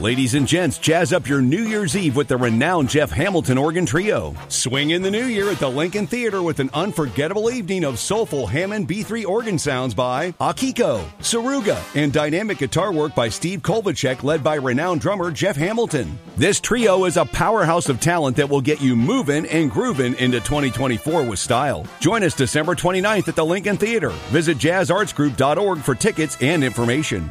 Ladies and gents, jazz up your New Year's Eve with the renowned Jeff Hamilton Organ Trio. Swing in the new year at the Lincoln Theater with an unforgettable evening of soulful Hammond B3 organ sounds by Akiko, Tsuruga, and dynamic guitar work by Steve Kovalcheck, led by renowned drummer Jeff Hamilton. This trio is a powerhouse of talent that will get you moving and grooving into 2024 with style. Join us December 29th at the Lincoln Theater. Visit jazzartsgroup.org for tickets and information.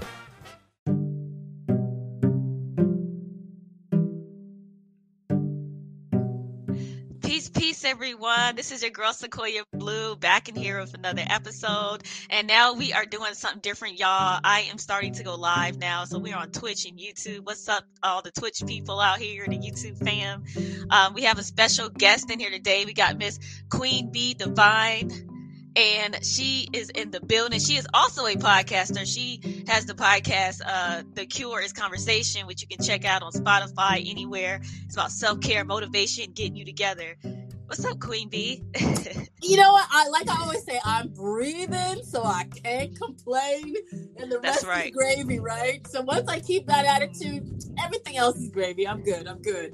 Everyone. This is your girl Sequoia Blue back in here with another episode. And now we are doing something different, y'all. I am starting to go live now. So we're on Twitch and YouTube. What's up, all the Twitch people out here, the YouTube fam? Um, we have a special guest in here today. We got Miss Queen Bee Divine and she is in the building. She is also a podcaster. She has the podcast, uh, The Cure is Conversation, which you can check out on Spotify, anywhere. It's about self care, motivation, getting you together. What's up, Queen Bee? Mm. you know what? I like I always say, I'm breathing, so I can't complain. And the That's rest right. is gravy, right? So once I keep that attitude, everything else is gravy. I'm good. I'm good.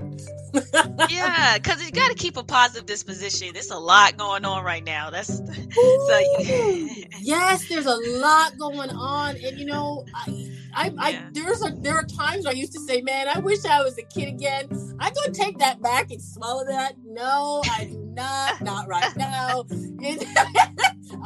yeah, because you got to keep a positive disposition. There's a lot going on right now. That's so. Yes, there's a lot going on, and you know, I, I, I there's a there are times I used to say, "Man, I wish I was a kid again." I go take that back and swallow that. No, I do not. Not right now.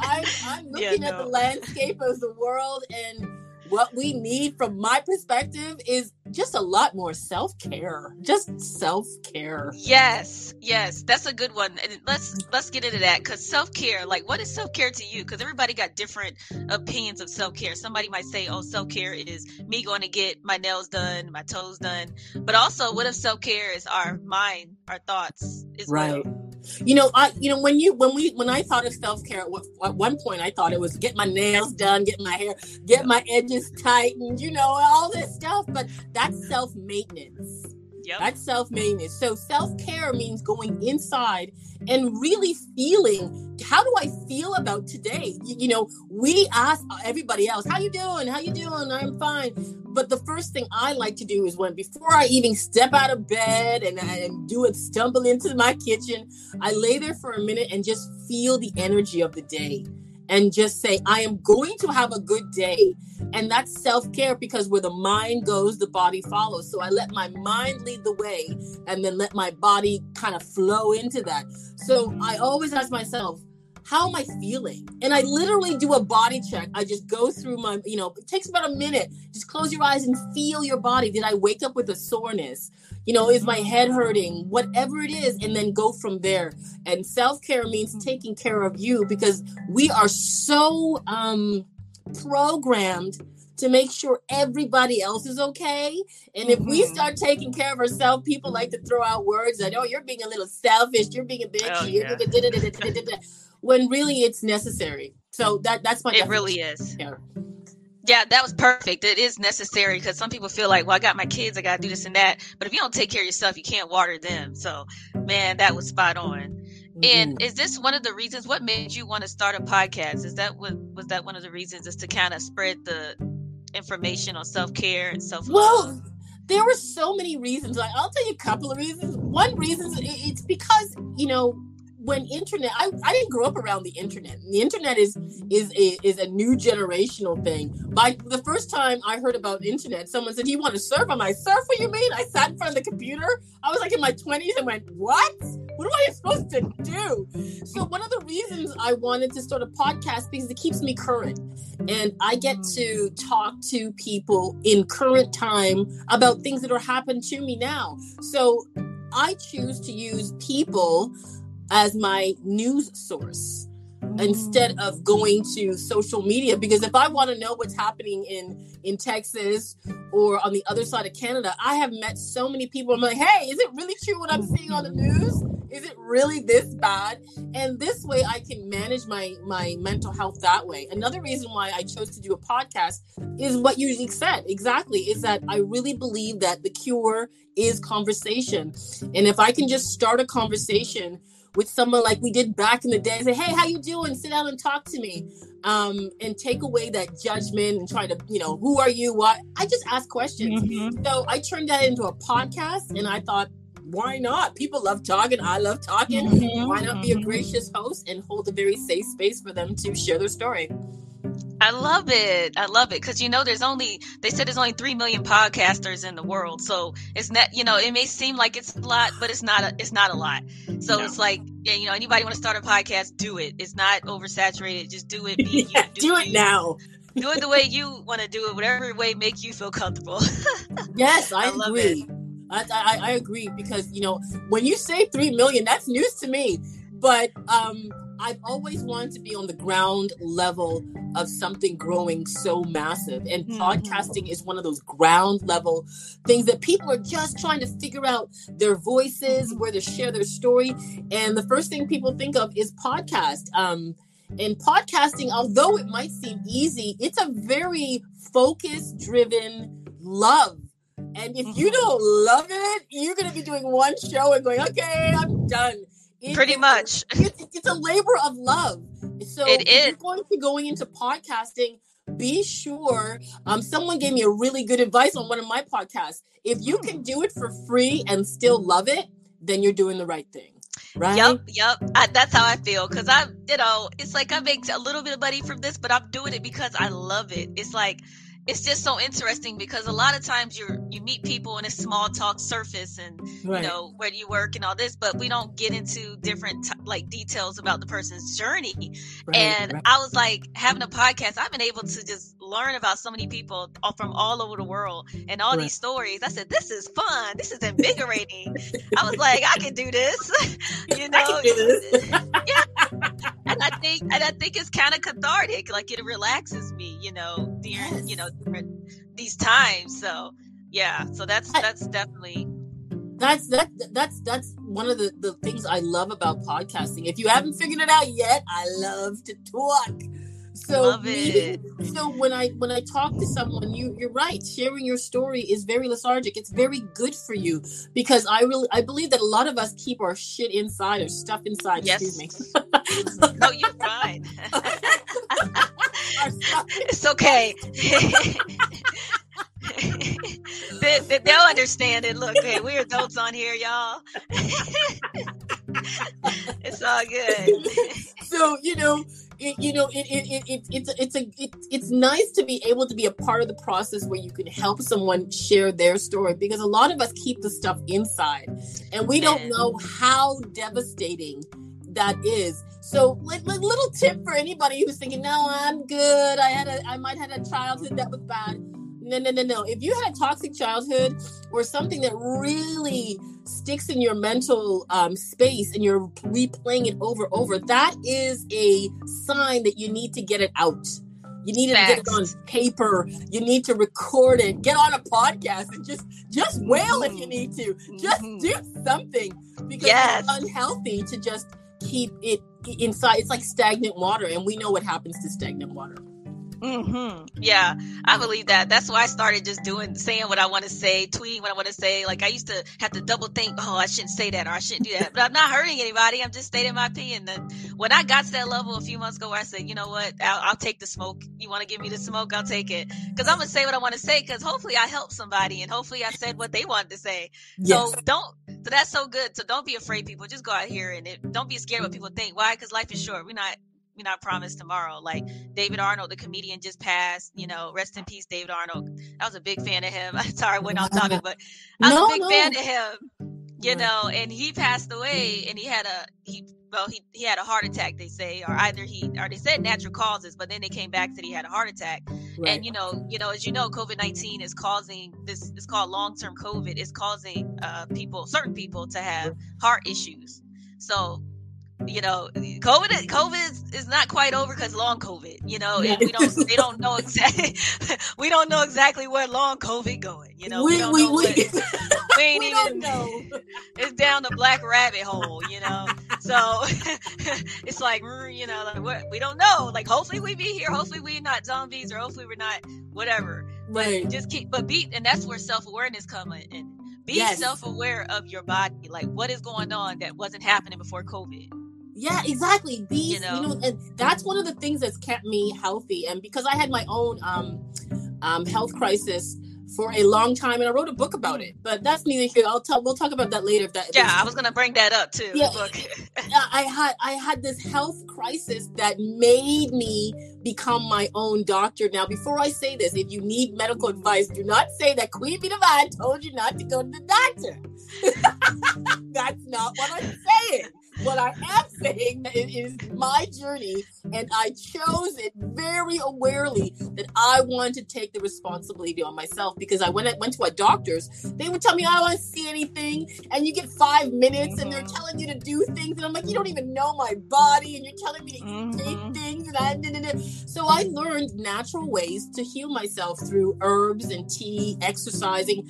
I'm, I'm Yeah, looking at the landscape of the world, and what we need, from my perspective, is just a lot more self care. Just self care. Yes, yes, that's a good one. And let's let's get into that because self care, like, what is self care to you? Because everybody got different opinions of self care. Somebody might say, "Oh, self care is me going to get my nails done, my toes done," but also, what if self care is our mind, our thoughts, as Right. well? You know, I you know when you when we when I thought of self care at, one- point, I thought it was get my nails done, get my hair, get my edges tightened, you know, all this stuff. But that's self maintenance. Yep. That's self maintenance. So self care means going inside and really feeling how do I feel about today? You, you know, we ask everybody else, "How you doing? How you doing? I'm fine." But the first thing I like to do is when before I even step out of bed and, and do it, stumble into my kitchen, I lay there for a minute and just feel the energy of the day and just say, I am going to have a good day. And that's self care because where the mind goes, the body follows. So I let my mind lead the way and then let my body kind of flow into that. So I always ask myself, how am I feeling? And I literally do a body check. I just go through my, you know, it takes about a minute. Just close your eyes and feel your body. Did I wake up with a soreness? You know, is my head hurting? Whatever it is, and then go from there. And self care means taking care of you because we are so um, programmed to make sure everybody else is okay. And if we Mhm. start taking care of ourselves, people like to throw out words that, oh, you're being a little selfish, you're being a bitch, Oh, you're yeah. da-da-da-da-da-da-da," when really it's necessary. So that that's my It really is. care. Yeah, that was perfect. It is necessary because some people feel like, well, I got my kids, I got to do this and that. But if you don't take care of yourself, you can't water them. So, man, that was spot on. And Mhm. is this one of the reasons? What made you want to start a podcast? Is that what was that one of the reasons? Is to kind of spread the information on self care and self? Well, there were so many reasons. Like I'll tell you a couple of reasons. One reason it's because you know when internet. I, I didn't grow up around the internet. The internet is is a, is a new generational thing. By the first time I heard about internet, someone said, "Do you want to surf?" I'm like, "Surf? What you mean?" I sat in front of the computer. I was like in my 20s and went, "What? What am I supposed to do?" So one of the reasons I wanted to start a podcast because it keeps me current and I get mm. to talk to people in current time about things that are happening to me now. So I choose to use people as my news source instead mm. of going to social media because if I want to know what's happening in in Texas or on the other side of Canada, I have met so many people. I'm like, hey, is it really true what I'm seeing on the news? Is it really this bad? And this way, I can manage my my mental health that way. Another reason why I chose to do a podcast is what you said exactly. Is that I really believe that the cure is conversation, and if I can just start a conversation with someone like we did back in the day. Say, hey, how you doing? Sit down and talk to me, um, and take away that judgment and try to, you know, who are you? What? I just ask questions. Mm-hmm. So I turned that into a podcast, and I thought, why not? People love talking. I love talking. Mm-hmm. Why not be a mm-hmm. gracious host and hold a very safe space for them to share their story? I love it. I love it because you know there's only they said there's only three million podcasters in the world, so it's not you know it may seem like it's a lot, but it's not a, it's not a lot. So no. it's like yeah, you know anybody want to start a podcast, do it. It's not oversaturated. Just do it. Be, yeah, do, do, it now. do it the way you want to do it, whatever way make you feel comfortable. yes, I, I agree. I, I, I agree because you know when you say three million, that's news to me. But um, I've always wanted to be on the ground level of something growing so massive. And mm-hmm. podcasting is one of those ground level things that people are just trying to figure out their voices, where to share their story. And the first thing people think of is podcast. Um, and podcasting, although it might seem easy, it's a very focus driven love. And if you mm-hmm. don't love it, you're going to be doing one show and going, okay, I'm done. It, Pretty it, much. It's, it's, a labor of love. So it is. you're going to going into podcasting, be sure. Um, someone gave me a really good advice on one of my podcasts. If you can hmm. do it for free and still love it, then you're doing the right thing. Right? Yep, yep. I, that's how I feel because I, you know, it's like I make a little bit of money from this, but I'm doing it because I love it. It's like it's just so interesting because a lot of times you you meet people in a small talk surface and right. you know where do you work and all this but we don't get into different t- like details about the person's journey. Right, and right. i was like having a podcast i've been able to just learn about so many people from all over the world and all these stories. I said this is fun. This is invigorating. I was like i can do this. You know? yeah and i think and i think it's kind of cathartic like it relaxes me you know during yes. you know these times. So yeah, so that's that's definitely that's that that's that's one of the the things I love about podcasting. If you haven't figured it out yet, I love to talk. So meeting, so when I when I talk to someone, you you're right. Sharing your story is very lethargic. It's very good for you because I really I believe that a lot of us keep our shit inside or stuff inside. Yes. Excuse me. no, you're fine. it's okay. they, will understand it. Look, hey, we're adults on here, y'all. it's all good. so you know, it, you know, it, it, it, it's it's a it, it's nice to be able to be a part of the process where you can help someone share their story because a lot of us keep the stuff inside, and we don't know how devastating that is. So, a little tip for anybody who's thinking, "No, I'm good. I had a, I might had a childhood that was bad." No, no, no, no. If you had a toxic childhood or something that really sticks in your mental um, space and you're replaying it over over, that is a sign that you need to get it out. You need to get it on paper. You need to record it. Get on a podcast and just just wail if you need to. Just mm-hmm. do something because yes. it's unhealthy to just keep it inside. It's like stagnant water, and we know what happens to stagnant water. Mm-hmm. Yeah, I believe that. That's why I started just doing, saying what I want to say, tweeting what I want to say. Like I used to have to double think, oh, I shouldn't say that or I shouldn't do that. But I'm not hurting anybody. I'm just stating my opinion. And when I got to that level a few months ago, where I said, you know what, I'll, I'll take the smoke. You want to give me the smoke? I'll take it because I'm gonna say what I want to say. Because hopefully I help somebody, and hopefully I said what they wanted to say. Yes. So don't. So that's so good. So don't be afraid, people. Just go out here and it, don't be scared what people think. Why? Because life is short. We're not we not promised tomorrow. Like David Arnold, the comedian, just passed. You know, rest in peace, David Arnold. I was a big fan of him. I'm sorry, I went on topic, but I was no, a big no. fan of him. You know, and he passed away, and he had a he well he he had a heart attack. They say, or either he or they said natural causes, but then they came back that he had a heart attack. Right. And you know, you know, as you know, COVID nineteen is causing this. It's called long term COVID. It's causing uh, people, certain people, to have heart issues. So you know, COVID COVID is, is not quite over because long COVID. You know, yeah. we don't they don't know exactly we don't know exactly where long COVID going. You know, we, we don't we, know. We, we ain't we even know. It's down the black rabbit hole. You know, so it's like mm, you know, like we don't know. Like hopefully we be here. Hopefully we're not zombies, or hopefully we're not whatever. Right. But just keep but beat, and that's where self awareness comes in Be yes. self-aware of your body, like what is going on that wasn't happening before COVID. Yeah, exactly. Be you know, you know and that's one of the things that's kept me healthy. And because I had my own um, um, health crisis for a long time, and I wrote a book about it. But that's neither here. I'll tell We'll talk about that later. If that, yeah, I was gonna bring that up too. Yeah, I had I had this health crisis that made me become my own doctor. Now, before I say this, if you need medical advice, do not say that Queen Bee Divine told you not to go to the doctor. that's not what I'm saying. What I am saying is my journey, and I chose it very awarely that I wanted to take the responsibility on myself because I went went to a doctor's, they would tell me I don't want to see anything, and you get five minutes, mm-hmm. and they're mm-hmm. telling you to do things, and I'm like, you don't even know my body, and you're telling me to mm-hmm. take things, and I, so I learned natural ways to heal myself through herbs and tea, exercising,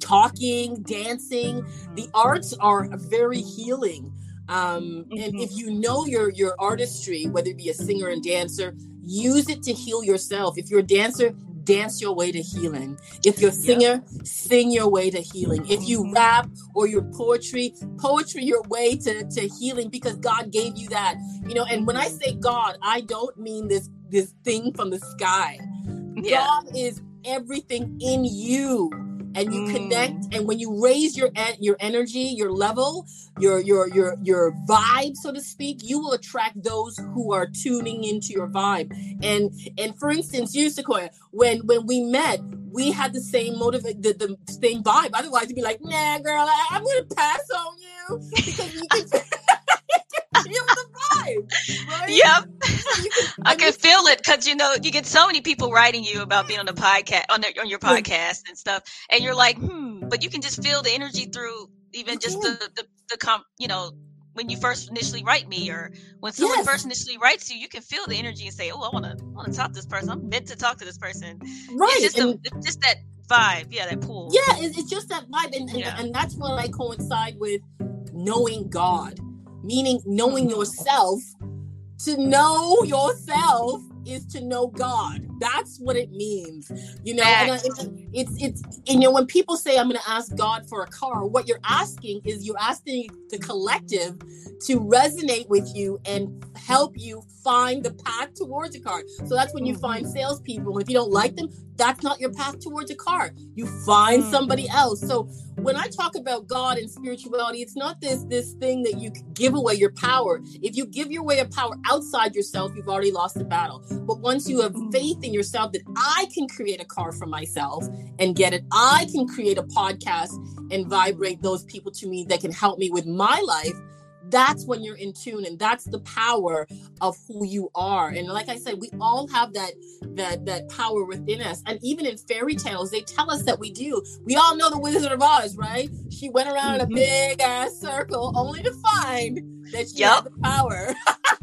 talking, dancing. The arts are very healing. Um, mm-hmm. And if you know your your artistry, whether it be a singer and dancer, use it to heal yourself. If you're a dancer, dance your way to healing. If you're a singer, yeah. sing your way to healing. If you mm-hmm. rap or your poetry, poetry your way to, to healing because God gave you that. You know, and when I say God, I don't mean this this thing from the sky. Yeah. God is everything in you and you mm. connect and when you raise your your energy your level your your your your vibe so to speak you will attract those who are tuning into your vibe and and for instance you sequoia when when we met we had the same motive the, the same vibe otherwise you'd be like nah girl I, i'm gonna pass on you because you can feel the right? yep I can feel it because you know you get so many people writing you about being on the podcast on, the, on your podcast and stuff, and you're like, hmm, but you can just feel the energy through even just the the, the com, you know when you first initially write me or when someone yes. first initially writes you, you can feel the energy and say, "Oh, I want to want to talk to this person. I'm meant to talk to this person." Right. It's just, and, a, just that vibe. Yeah, that pull. Yeah, it's, it's just that vibe, and and, yeah. and that's what I coincide with knowing God, meaning knowing mm-hmm. yourself to know yourself is to know God. That's what it means. You know, and it's, it's, it's you know when people say I'm going to ask God for a car, what you're asking is you're asking the collective to resonate with you and help you find the path towards a car. So that's when you mm-hmm. find salespeople. If you don't like them, that's not your path towards a car. You find mm. somebody else. So when I talk about God and spirituality, it's not this this thing that you give away your power. If you give your way of power outside yourself, you've already lost the battle. But once you have mm. faith in yourself that I can create a car for myself and get it, I can create a podcast and vibrate those people to me that can help me with my life that's when you're in tune and that's the power of who you are. And like i said we all have that that that power within us. And even in fairy tales they tell us that we do. We all know the wizard of oz right? She went around in a mm-hmm. big ass circle only to find that she yep. had the power.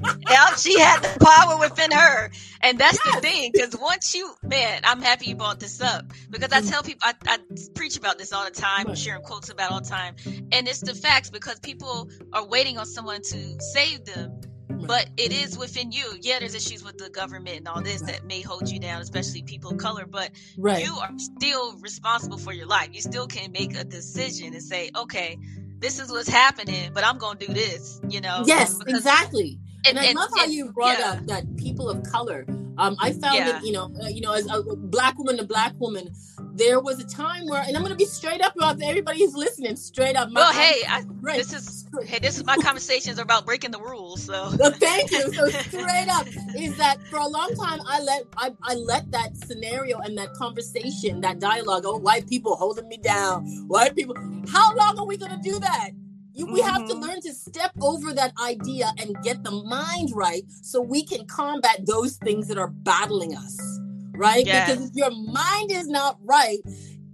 yep, she had the power within her. And that's yes. the thing, because once you, man, I'm happy you brought this up because I tell people, I, I preach about this all the time, I'm sharing quotes about all the time. And it's the facts because people are waiting on someone to save them. But it is within you. Yeah, there's issues with the government and all this that may hold you down, especially people of color. But right. you are still responsible for your life. You still can make a decision and say, okay, this is what's happening, but I'm gonna do this, you know? Yes, because, exactly. And, and, I love how you brought yeah. up that people of color. Um, I found yeah. that you know, uh, you know, as a black woman to black woman, there was a time where, and I'm going to be straight up about everybody who's listening, straight up. well, hey, I, this is hey, this is my conversations are about breaking the rules. So, well, thank you. So straight up is that for a long time I let I, I let that scenario and that conversation, that dialogue, oh, white people holding me down, white people. How long are we going to do that? You, we have to mm-hmm. learn to step over that idea and get the mind right so we can combat those things that are battling us right? Yes. Because if your mind is not right,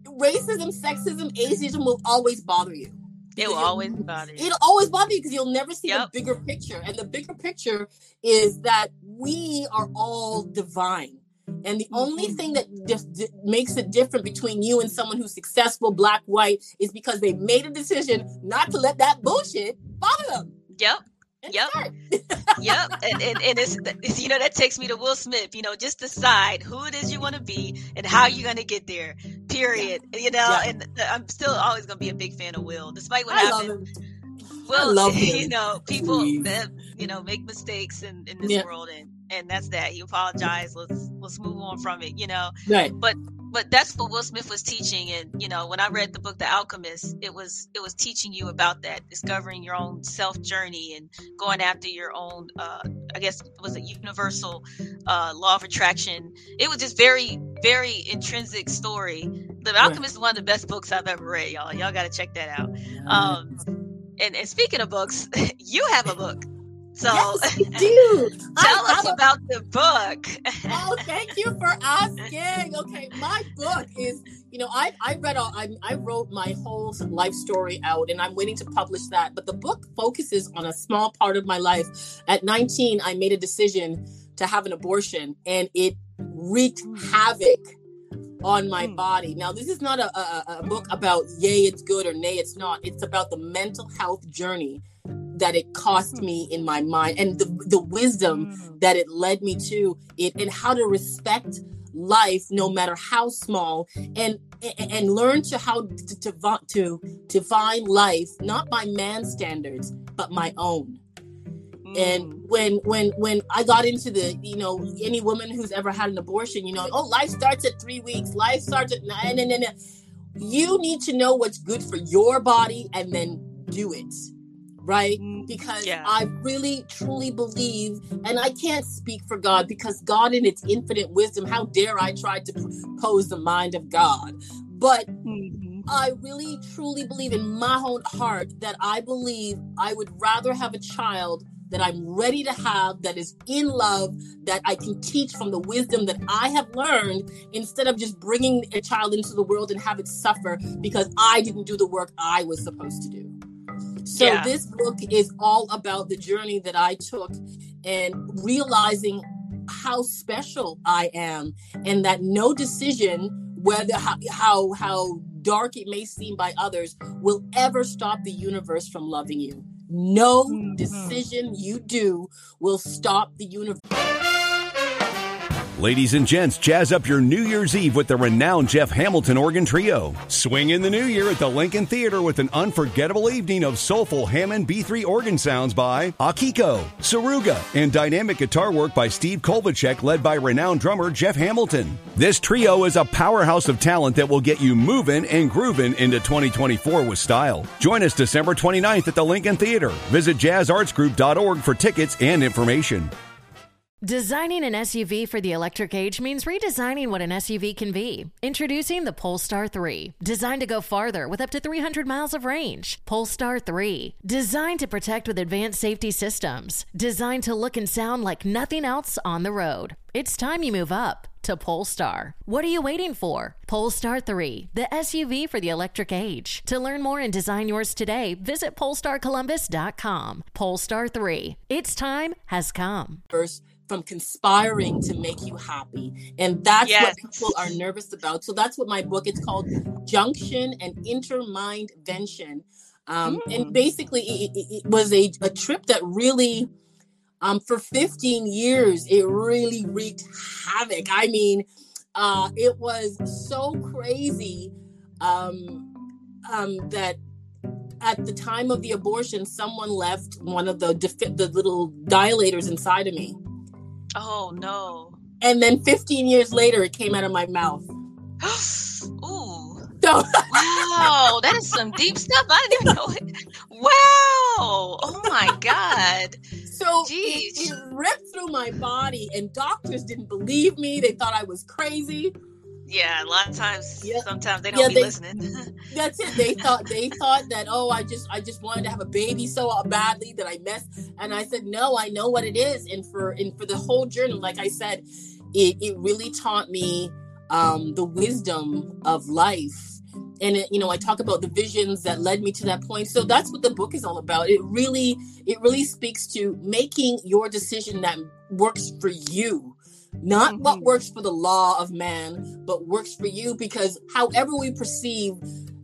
racism, sexism, ageism will always bother you. It will always bother you. It'll always bother you because you'll never see yep. the bigger picture. And the bigger picture is that we are all divine. And the only mm-hmm. thing that just d- makes it different between you and someone who's successful, black, white, is because they made a decision not to let that bullshit bother them. Yep. Yep. yep. And, and, and it's, it's, you know, that takes me to Will Smith. You know, just decide who it is you want to be and how you're going to get there. Period. Yeah. You know, yeah. and I'm still always gonna be a big fan of Will, despite what I happened. Will, love you know, people that you know make mistakes in, in this yeah. world, and and that's that. He apologized. Let's let's move on from it. You know, right? But but that's what Will Smith was teaching. And you know, when I read the book The Alchemist, it was it was teaching you about that, discovering your own self journey and going after your own. Uh, I guess it was a universal uh, law of attraction. It was just very very intrinsic story. The Alchemist is one of the best books I've ever read, y'all. Y'all got to check that out. Um, and, and speaking of books, you have a book. So yes, do. tell I, us I, about the book. oh, thank you for asking. Okay, my book is, you know, I I read all I, I wrote my whole life story out and I'm waiting to publish that. But the book focuses on a small part of my life. At 19, I made a decision to have an abortion and it wreaked hmm. havoc on my hmm. body. Now, this is not a, a, a book about yay, it's good or nay, it's not. It's about the mental health journey that it cost me in my mind and the, the wisdom mm. that it led me to it and how to respect life no matter how small and and learn to how to to, to define life not by man's standards but my own and mm. when when when i got into the you know any woman who's ever had an abortion you know oh life starts at three weeks life starts at nine and then you need to know what's good for your body and then do it right? Mm, because yeah. I really truly believe, and I can't speak for God because God, in its infinite wisdom, how dare I try to pose the mind of God? But mm-hmm. I really truly believe in my own heart that I believe I would rather have a child that I'm ready to have, that is in love, that I can teach from the wisdom that I have learned, instead of just bringing a child into the world and have it suffer because I didn't do the work I was supposed to do. So yeah. this book is all about the journey that I took and realizing how special I am and that no decision whether how how, how dark it may seem by others will ever stop the universe from loving you. No mm-hmm. decision you do will stop the universe. Ladies and gents, jazz up your New Year's Eve with the renowned Jeff Hamilton Organ Trio. Swing in the new year at the Lincoln Theater with an unforgettable evening of soulful Hammond B3 organ sounds by Akiko, Tsuruga, and dynamic guitar work by Steve Kovalcheck, led by renowned drummer Jeff Hamilton. This trio is a powerhouse of talent that will get you moving and grooving into 2024 with style. Join us December 29th at the Lincoln Theater. Visit jazzartsgroup.org for tickets and information. Designing an SUV for the electric age means redesigning what an SUV can be. Introducing the Polestar 3, designed to go farther with up to 300 miles of range. Polestar 3, designed to protect with advanced safety systems, designed to look and sound like nothing else on the road. It's time you move up to Polestar. What are you waiting for? Polestar 3, the SUV for the electric age. To learn more and design yours today, visit polestarcolumbus.com. Polestar 3, its time has come. First from conspiring to make you happy. And that's yes. what people are nervous about. So that's what my book it's called Junction and Intermind Vention. Um, mm. And basically, it, it, was a, a trip that really, um, for 15 years, it really wreaked havoc. I mean, uh, it was so crazy um, um, that at the time of the abortion, someone left one of the the little dilators inside of me. Oh no. And then 15 years later it came out of my mouth. Ooh. wow, that is some deep stuff. I didn't even know it. Wow. Oh my God. So it, it ripped through my body, and doctors didn't believe me. They thought I was crazy. Yeah, a lot of times, sometimes they don't yeah, be they, listening. that's it. They thought they thought that oh, I just I just wanted to have a baby so badly that I messed. And I said no, I know what it is. And for and for the whole journey, like I said, it it really taught me um, the wisdom of life. And it, you know, I talk about the visions that led me to that point. So that's what the book is all about. It really it really speaks to making your decision that works for you not mm-hmm. what works for the law of man, but works for you because however we perceive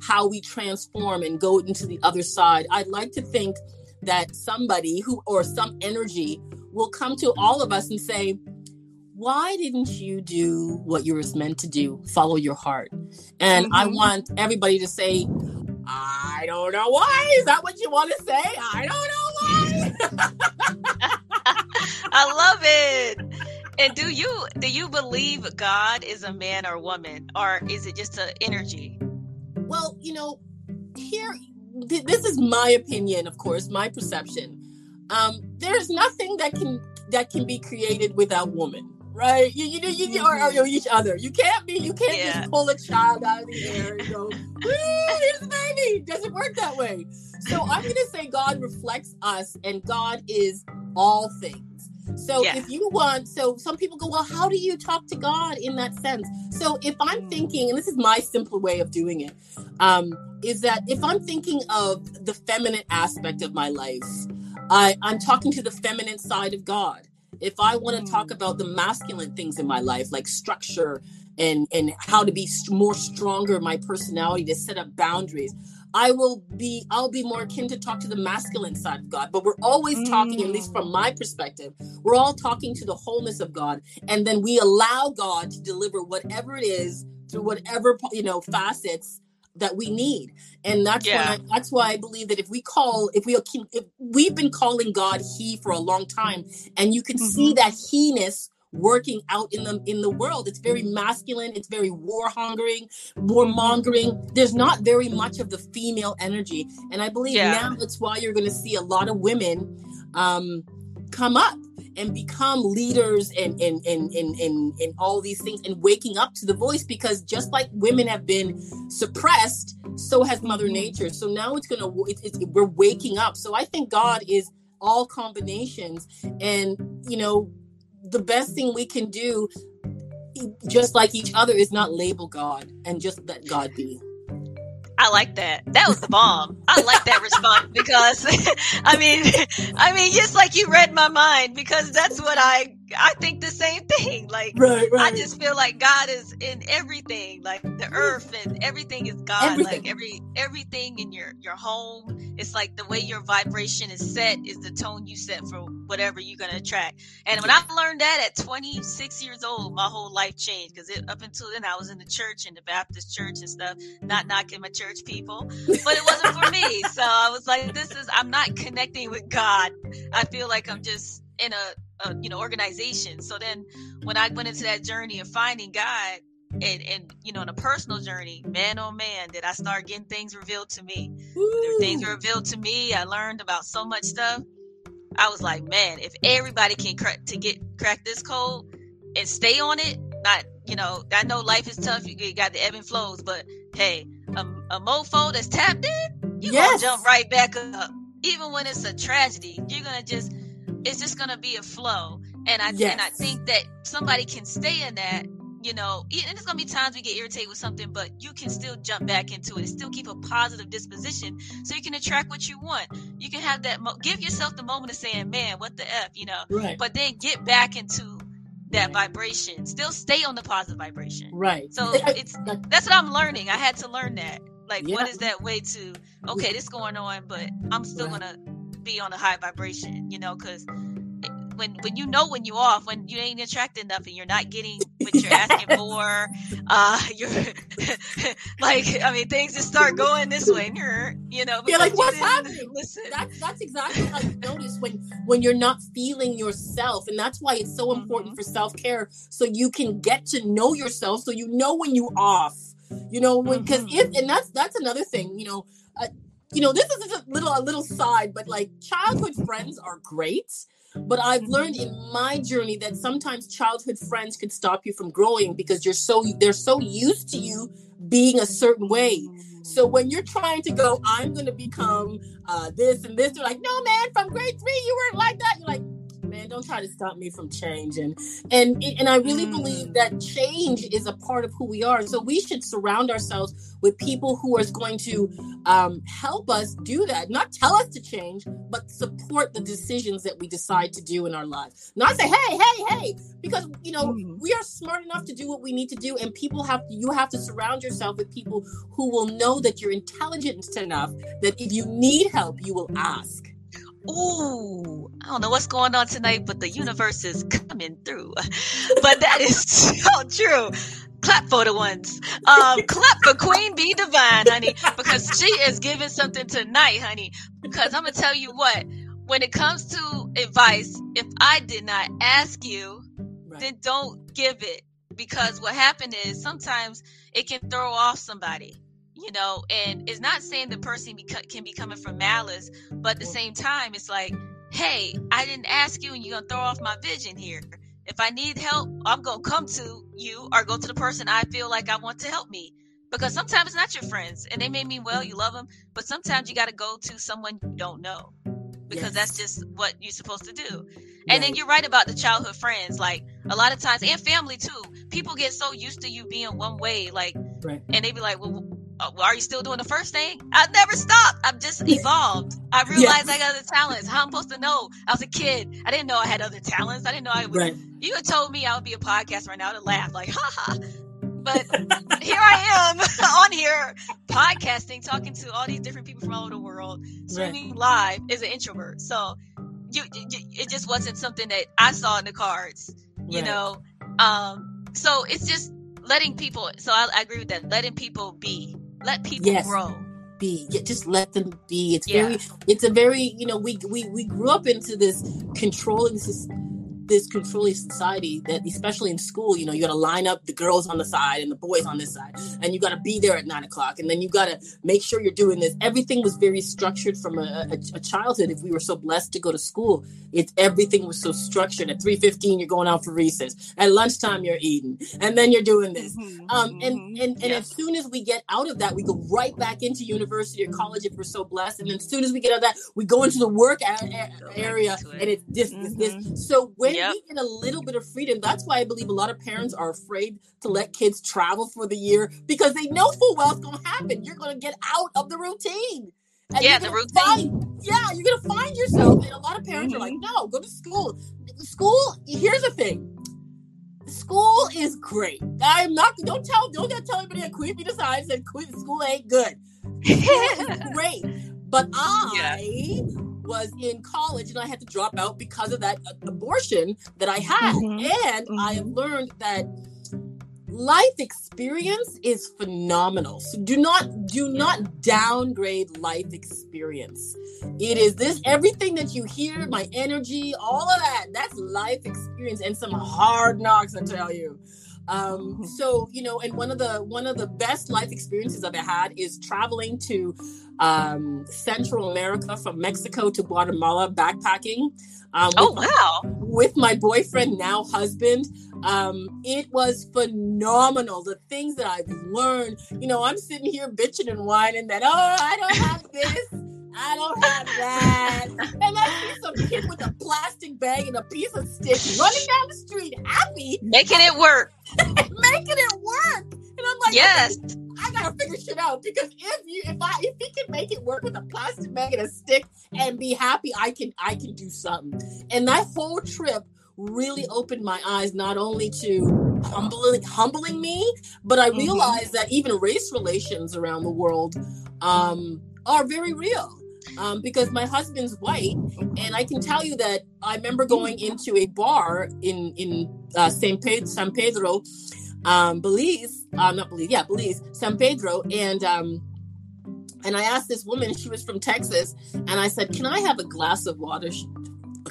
how we transform and go into the other side, I'd like to think that somebody who or some energy will come to all of us and say, why didn't you do what you were meant to do? Follow your heart. And mm-hmm. I want everybody to say, I don't know why. Is that what you want to say? I don't know why. I love it. And do you do you believe God is a man or woman, or is it just an energy? Well, you know, here th- this is my opinion, of course, my perception. Um, there's nothing that can that can be created without woman right? You you you, you or, or, mm-hmm. each other. You can't be you can't yeah. just pull a child out of the air and go, here's the baby. Doesn't work that way. So I'm gonna say God reflects us and God is all things. So yeah. if you want, so some people go, well, how do you talk to God in that sense? So if I'm thinking, and this is my simple way of doing it, um, is that if I'm thinking of the feminine aspect of my life, I, I'm talking to the feminine side of God. If I want to talk about the masculine things in my life, like structure and and how to be more stronger, my personality to set up boundaries, I will be I'll be more akin to talk to the masculine side of God. But we're always talking, at least from my perspective, we're all talking to the wholeness of God, and then we allow God to deliver whatever it is through whatever you know facets that we need and that's yeah. why that's why i believe that if we call if we if we've been calling god he for a long time and you can mm-hmm. see that he-ness working out in the in the world. It's very masculine it's very war hungering war mongering there's not very much of the female energy. And i believe yeah. now that's why you're going to see a lot of women um come up and become leaders and and and and and, and all these things and waking up to the voice because just like women have been suppressed so has mother nature. So now it's gonna it, it, we're waking up. So i think god is all combinations. And you know the best thing we can do just like each other is not label god and just let god be I like that. That was the bomb. I like that response because I mean, I mean, just like you read my mind because that's what I I think the same thing. Like, right, right. I just feel like God is in everything, like the earth and everything is God. Everything. Like every everything in your your home, it's like the way your vibration is set is the tone you set for whatever you're gonna attract. And when I learned that at 26 years old, my whole life changed because up until then I was in the church in the Baptist church and stuff, not knocking my church people, but it wasn't for me. So I was like, this is I'm not connecting with God. I feel like I'm just in a, a, you know organization. So then when i went into that journey of finding god and and you know in a personal journey man oh man did i start getting things revealed to me. Things revealed to me i learned about so much stuff. I was like man if everybody can crack to get crack this code and stay on it not you know i know life is tough you got the ebb and flows but hey a, a mofo that's tapped in you yes. gonna jump right back up. Even when it's a tragedy you're gonna just it's just gonna be a flow. And I yes. and I think that somebody can stay in that, you know, and there's gonna be times we get irritated with something, but you can still jump back into it, and still keep a positive disposition, so you can attract what you want. You can have that, mo- give yourself the moment of saying, "Man, what the f," you know, right. but then get back into that right. vibration. Still stay on the positive vibration. Right. So it's that's what I'm learning. I had to learn that. Like, yeah. what is that way to? Okay, this going on, but I'm still right. gonna be on a high vibration, you know, because when when you know when you off, when you ain't attracting nothing, and you're not getting what you're asking for. Uh, you're like, I mean, things just start going this way. and You're, you know, you're like, what's happening? Listen, that's that's exactly how you notice when when you're not feeling yourself, and that's why it's so important mm-hmm. for self care, so you can get to know yourself, so you know when you off. You know, because mm-hmm. if and that's that's another thing. You know. Uh, you know, this is a little a little side, but like childhood friends are great. But I've learned in my journey that sometimes childhood friends could stop you from growing because you're so they're so used to you being a certain way. So when you're trying to go, I'm going to become uh, this and this, they're like, no, man, from grade three, you weren't like that. You're like, man don't try to stop me from changing. And and i really mm. believe that change is a part of who we are. So we should surround ourselves with people who are going to um, help us do that. Not tell us to change but support the decisions that we decide to do in our lives. Not say hey hey hey because you know mm. we are smart enough to do what we need to do and people have to, you have to surround yourself with people who will know that you're intelligent enough that if you need help you will ask Ooh, I don't know what's going on tonight, but the universe is coming through. But that is so true. Clap for the ones. Um, clap for Queen Bee Divine, honey, because she is giving something tonight, honey. Because I'm gonna tell you what, when it comes to advice, if I did not ask you, right. then don't give it. Because what happened is sometimes it can throw off somebody you know and it's not saying the person beca- can be coming from malice but at the same time it's like hey i didn't ask you and you're gonna throw off my vision here if i need help i'm gonna come to you or go to the person i feel like i want to help me because sometimes it's not your friends and they may mean well you love them but sometimes you got to go to someone you don't know because yes. that's just what you're supposed to do and right. then you're right about the childhood friends like a lot of times and family too people get so used to you being one way like right. and they be like well uh, are you still doing the first thing? I've never stopped. I've just evolved. I realized yes. I got other talents. How I'm supposed to know? I was a kid. I didn't know I had other talents. I didn't know I was. Right. You had told me I would be a podcast right now to laugh, like, ha ha. But here I am on here podcasting, talking to all these different people from all over the world, streaming right. live as an introvert. So you, you, it just wasn't something that I saw in the cards, you right. know? Um, so it's just letting people, so I, I agree with that, letting people be let people yes. grow be just let them be it's yeah. very it's a very you know we we we grew up into this controlling this controlling society that especially in school you know you got to line up the girls on the side and the boys on this side and you got to be there at nine o'clock and then you got to make sure you're doing this. Everything was very structured from a, a, a, childhood. If we were so blessed to go to school it's everything was so structured. At 3.15 you're going out for recess. At lunchtime you're eating. And then you're doing this. Mm-hmm, um, and mm-hmm. and, and yeah. as soon as we get out of that we go right back into university or college if we're so blessed. And then as soon as we get out of that we go into the work a- a- area and it's this this this mm-hmm. so when yep. we get a little bit of freedom. That's why I believe a lot of parents are afraid to let kids travel for the year because they know full well it's going to happen. You're going to get out of the routine. And yeah, the routine. Find, yeah, you're going to find yourself. And a lot of parents mm-hmm. are like, mm-hmm. no, go to school. School, here's the thing school is great. I'm not. Don't tell. Don't tell anybody that Queen Bee decides that school ain't good. School is great, but I yeah was in college and I had to drop out because of that abortion that I had. Mm-hmm. And mm-hmm. I have mm-hmm. learned that life experience is phenomenal. So do not do not downgrade life experience. It is this everything that you hear, my energy, all of that, that's life experience and some hard knocks, I tell you. Um, mm-hmm. so you know, and one of the one of the best life experiences I've had is traveling to um, Central America from Mexico to Guatemala backpacking. Um, oh wow! My, with my boyfriend now husband, um, it was phenomenal. The things that I've learned. You know, I'm sitting here bitching and whining that oh I don't have this. I don't have that. and I see some kid with a plastic bag and a piece of stick running down the street, happy, making it work, making it work. And I'm like, yes. I gotta figure shit out because if you if I if he can make it work with a plastic bag and a stick and be happy, I can I can do something. And that whole trip really opened my eyes not only to humbling humbling me, but I mm-hmm. realized mm-hmm. that even race relations around the world um, are very real um, because my husband's white, and I can tell you that I remember going into a bar in in uh, Saint Pedro, San Pedro, um, Belize, uh, not Belize, yeah, Belize, San Pedro, and um, and I asked this woman, she was from Texas, and I said, "Can I have a glass of water?" She,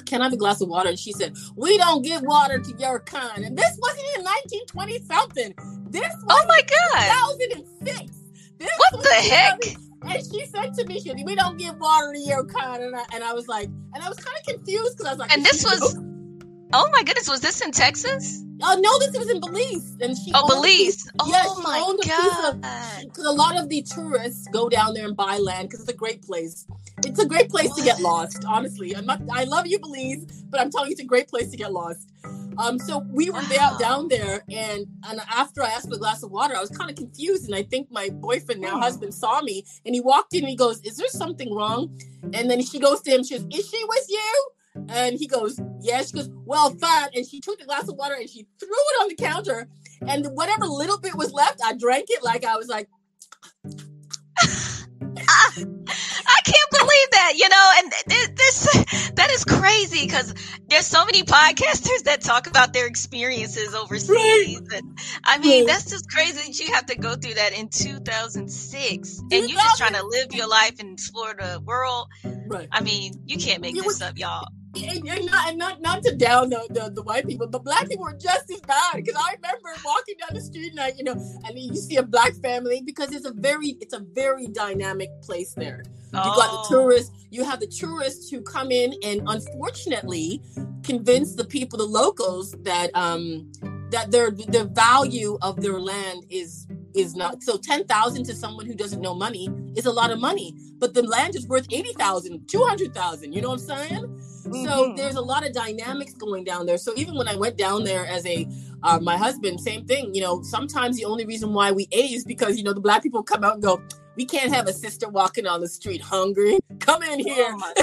Can I have a glass of water? And she said, "We don't give water to your kind." And this wasn't in 1920 something. This was oh my god, 2006. This what the heck? And she said to me, she "We don't give water to your kind," and I, and I was like, and I was kind of confused because I was like, and this was, oh my goodness, was this in Texas? Oh no, this was in Belize, and she. Oh, Belize! oh yeah, my god! Because a, a lot of the tourists go down there and buy land because it's a great place. It's a great place what? to get lost. Honestly, I'm not. I love you, Belize, but I'm telling you, it's a great place to get lost. Um, so we were wow. down there, and and after I asked for a glass of water, I was kind of confused, and I think my boyfriend, now hmm. husband, saw me, and he walked in and he goes, "Is there something wrong?" And then she goes to him, she goes, "Is she with you?" And he goes, Yeah. She goes, Well, fine. And she took the glass of water and she threw it on the counter. And whatever little bit was left, I drank it like I was like, I can't believe that, you know, and this that is crazy because there's so many podcasters that talk about their experiences overseas. Right. And, I mean, right. that's just crazy that you have to go through that in 2006 and you're just trying to live your life and explore the world. Right. I mean, you can't make this up, y'all and, and, not, and not not to down the, the, the, white people, but black people are just as bad. Because I remember walking down the street and I, you know, and you see a black family because it's a very it's a very dynamic place there. You oh. got the oh. tourists, you have the tourists who come in and unfortunately convince the people, the locals, that um that their the value of their land is is not so 10,000 to someone who doesn't know money is a lot of money but the land is worth 80,000 200,000 you know what I'm saying mm-hmm. so there's a lot of dynamics going down there so even when I went down there as a uh, my husband same thing you know sometimes the only reason why we ate is because you know the black people come out and go we can't have a sister walking on the street hungry. Come in here. Oh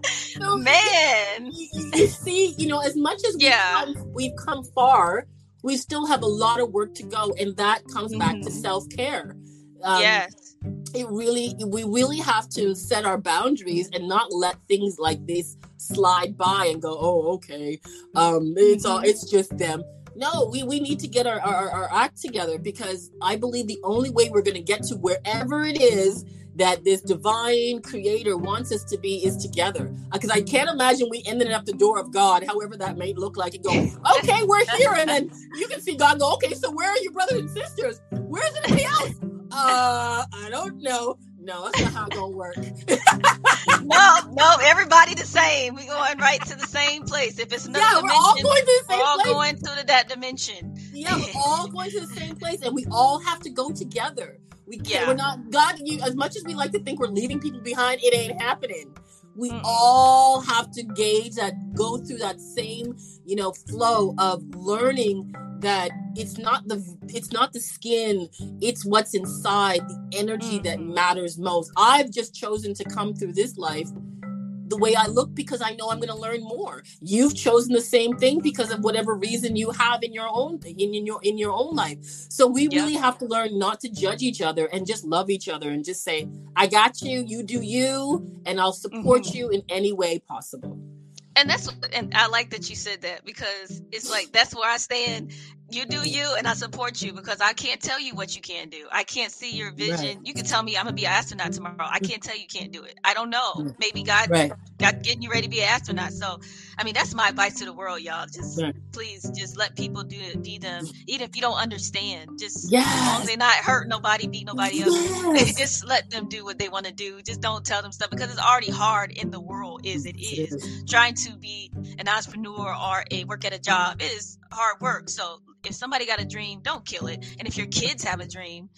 so, Man. You, you, see, you know, as much as we've, yeah. come, we've come far, we still have a lot of work to go. And that comes mm-hmm. back to mm-hmm. self care. Um, yes. It really, we really have to set our boundaries and not let things like this slide by and go, oh, okay. Um, it's all, mm-hmm. it's just them no, we, we need to get our, our, our act together because I believe the only way we're going to get to wherever it is that this divine creator wants us to be is together. Because uh, I can't imagine we ended up the door of God, however that may look like, and go, okay, we're here. And then you can see God go, okay, so where are your brothers and sisters? Where's everybody else? Uh, I don't know. No, that's not how it's gonna work. no, no, everybody the same. We're going right to the same place. If it's another yeah, dimension, we're all going to the same we're all place. going to that dimension. Yeah, we're all going to the same place, and we all have to go together. We can't. Yeah. We're not God. You, as much as we like to think we're leaving people behind, it ain't happening. We mm all have to gauge that, go through that same, you know, flow of learning that it's not the it's not the skin it's what's inside the energy mm-hmm. that matters most i've just chosen to come through this life the way i look because i know i'm going to learn more you've chosen the same thing because of whatever reason you have in your own in, in your in your own life so we really have to learn not to judge each other and just love each other and just say i got you you do you and i'll support mm-hmm. you in any way possible and that's and I like that you said that because it's like that's where I stand. You do you, and I support you because I can't tell you what you can do. I can't see your vision. Right. You can tell me I'm gonna be an astronaut tomorrow. I can't tell you can't do it. I don't know. Mm. Maybe God right. got getting you ready to be an astronaut. So, I mean, that's my advice to the world, y'all. Just right. please, just let people do it. Be them, even if you don't understand. Just yes. as long as they not hurt nobody, beat nobody yes. else. just let them do what they want to do. Just don't tell them stuff because it's already hard in the world. Is it is trying to be an entrepreneur or a work at a job. It is hard work. So if somebody got a dream, don't kill it. And if your kids have a dream,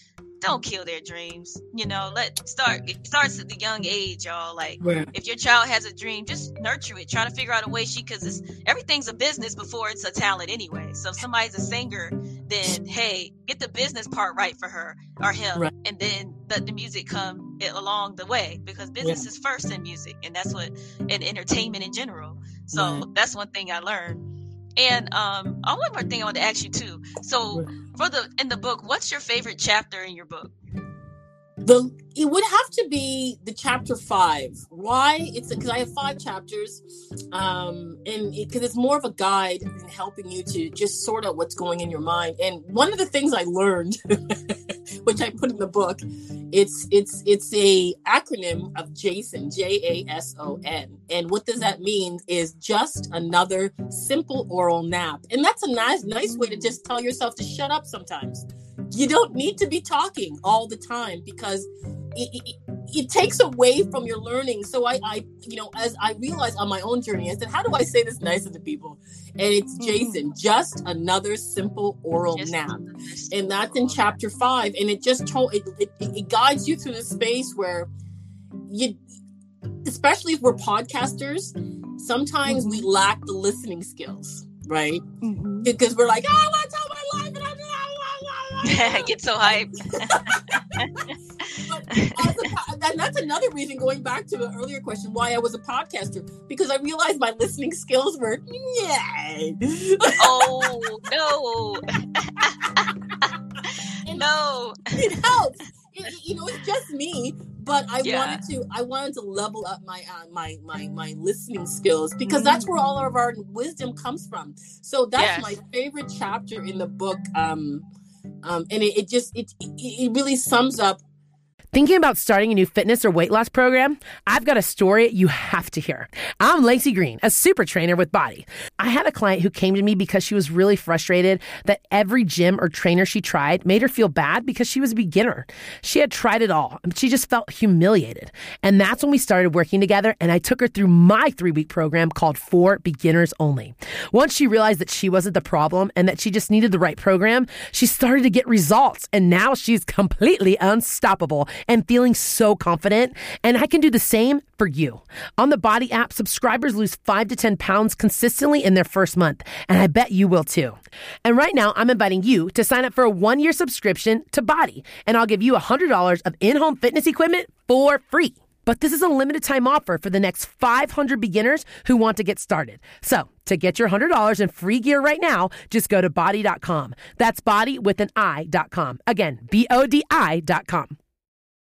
don't kill their dreams. You know, let start it starts at the young age, y'all. Like right. if your child has a dream, just nurture it. Try to figure out a way she because everything's a business before it's a talent anyway. So if somebody's a singer, then hey, get the business part right for her or him, right. and then let the music come along the way because business yeah. is first in music, and that's what in entertainment in general. So right. that's one thing I learned. And um, oh, one more thing I want to ask you too. So for the in the book, what's your favorite chapter in your book? The it would have to be the chapter five. Why? It's because I have five chapters, um, and because it, it's more of a guide in helping you to just sort out what's going in your mind. And one of the things I learned, which I put in the book, it's it's it's a acronym of Jason, J A S O N, and what does that mean? Is just another simple oral nap, and that's a nice nice way to just tell yourself to shut up sometimes you don't need to be talking all the time because it, it, it, takes away from your learning. So I, I, you know, as I realized on my own journey, I said, how do I say this nicer to people? And it's mm-hmm. Jason, just another simple oral just nap, and that's in chapter five. And it just told it, it, it guides you through the space where you, especially if we're podcasters, sometimes mm-hmm. we lack the listening skills, right? Mm-hmm. Because we're like, oh, I want to Get so hyped. and that's another reason, going back to an earlier question, why I was a podcaster, because I realized my listening skills were, yeah. oh, no. no. It helps it, you know, it's just me. But I Yeah. wanted to, I wanted to level up my uh, my my my listening skills because that's where all of our wisdom comes from. So that's Yes. my favorite chapter in the book. Um, um, and it, it just it, it really sums up Thinking about starting a new fitness or weight loss program? I've got a story you have to hear. I'm Lacey Green, a super trainer with BODi. I had a client who came to me because she was really frustrated that every gym or trainer she tried made her feel bad because she was a beginner. She had tried it all, and she just felt humiliated. And that's when we started working together, and I took her through my three week program called For Beginners Only. Once she realized that she wasn't the problem and that she just needed the right program, she started to get results, and now she's completely unstoppable and feeling so confident. And I can do the same for you. On the BODi app, subscribers lose 5 to 10 pounds consistently in their first month, and I bet you will too. And right now, I'm inviting you to sign up for a one year subscription to BODi, and I'll give you $100 of in home fitness equipment for free. But this is a limited time offer for the next 500 beginners who want to get started. So, to get your $100 in free gear right now, just go to bodi.com. That's body with an I.com. Again, B O D I.com.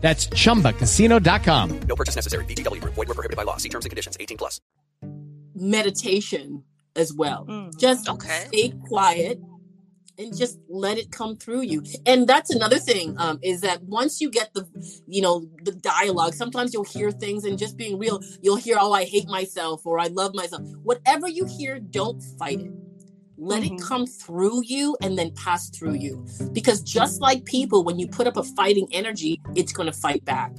That's chumbacasino.com. No purchase necessary. VGW Group. Void were prohibited by law. See terms and conditions. 18 plus. meditation as well. Mm, Just okay. stay quiet and just let it come through you. And that's another thing um, is that once you get the, you know, the dialogue, sometimes you'll hear things and just being real, you'll hear, oh, I hate myself or I love myself. Whatever you hear, don't fight it. Let Mhm. it come through you and then pass through you. Because just like people, when you put up a fighting energy, it's going to fight back.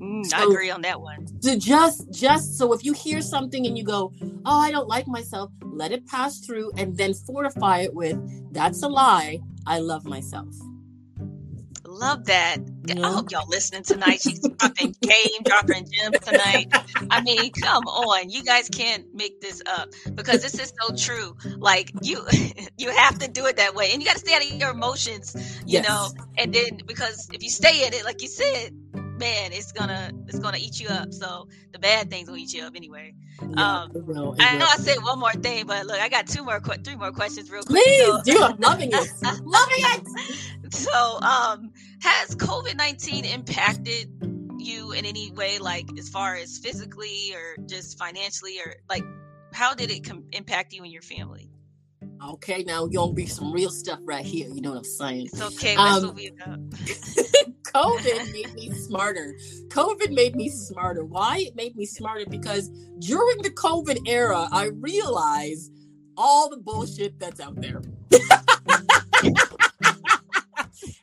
Mm, I agree on that one. So just just so if you hear something and you go oh i don't like myself let it pass through and then fortify it with that's a lie i love myself Love that. You I hope y'all listening tonight. She's dropping game, dropping gems tonight. I mean, come on. You guys can't make this up because this is so true. Like you you have to do it that way. And you gotta stay out of your emotions, you Yes. know. And then because if you stay in it, like you said, man, it's gonna it's gonna eat you up. So the bad things will eat you up anyway. Yeah, Um, it will, it I will. know I said one more thing, but look, I got two more, three more questions, real quick. please So- do i'm loving it loving it so, um, has COVID nineteen impacted you in any way, like as far as physically or just financially, or like how did it com- impact you and your family? Okay now you're gonna be some real stuff right here you know what i'm saying? It's okay. That's Um, what we covid made me smarter. Covid made me smarter. Why it made me smarter? Because during the covid era i realized all the bullshit that's out there.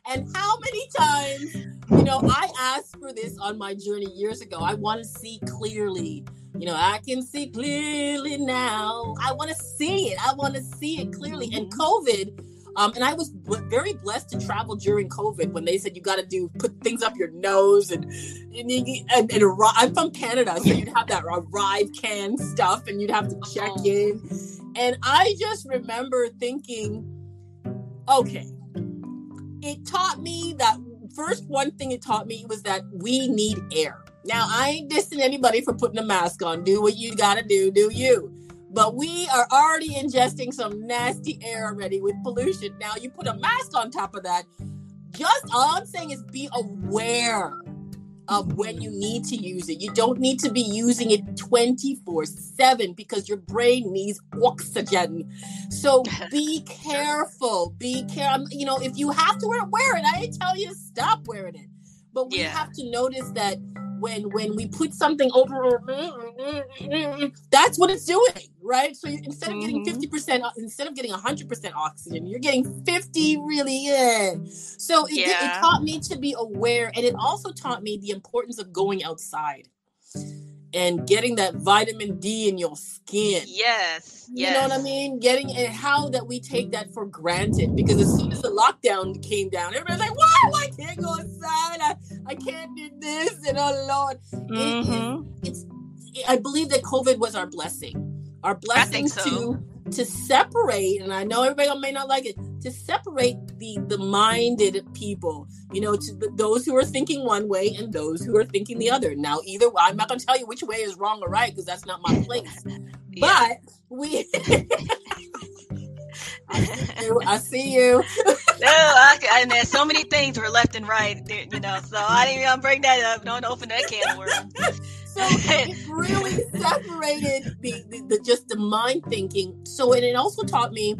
And how many times you know i asked for this on my journey years ago. I want to see clearly you know i can see clearly now. I want to see it. I want to see it clearly. And covid um, and I was very blessed to travel during COVID when they said you got to do put things up your nose and and, and, and I'm from Canada, so you'd have that arrive can stuff and you'd have to check in. And I just remember thinking, okay, it taught me that first one thing it taught me was that we need air. Now I ain't dissing anybody for putting a mask on. Do what you gotta do, do you. But we are already ingesting some nasty air already with pollution. Now you put a mask on top of that. Just all I'm saying is be aware of when you need to use it. You don't need to be using it 24 7 because your brain needs oxygen. So be careful. Be careful. Um, you know, if you have to wear it, wear it. I tell you to stop wearing it. But we Yeah. have to notice that when when we put something over that's what it's doing right so instead of getting Mhm. 50% instead of getting 100% oxygen you're getting 50 really yeah so it, it- it taught me to be aware and it also taught me the importance of going outside and getting that vitamin d in your skin Yes. you yes. know what I mean? Getting and how that we take that for granted because as soon as the lockdown came down, everybody's like, "Wow, I can't go outside. I, I can't do this." And oh Lord, It is- Mhm. it's I believe that COVID was our blessing. Our blessing so. to to separate, and I know everybody may not like it, to separate the the minded people. You know, to the, those who are thinking one way and those who are thinking the other. Now, either way, I'm not going to tell you which way is wrong or right because that's not my place. Yeah. But we. I see you. I see you. No, I, and there's so many things were left and right, you know. So I didn't even bring that up. Don't open that can of worms. So it really separated the, the, the just the mind thinking. So and it also taught me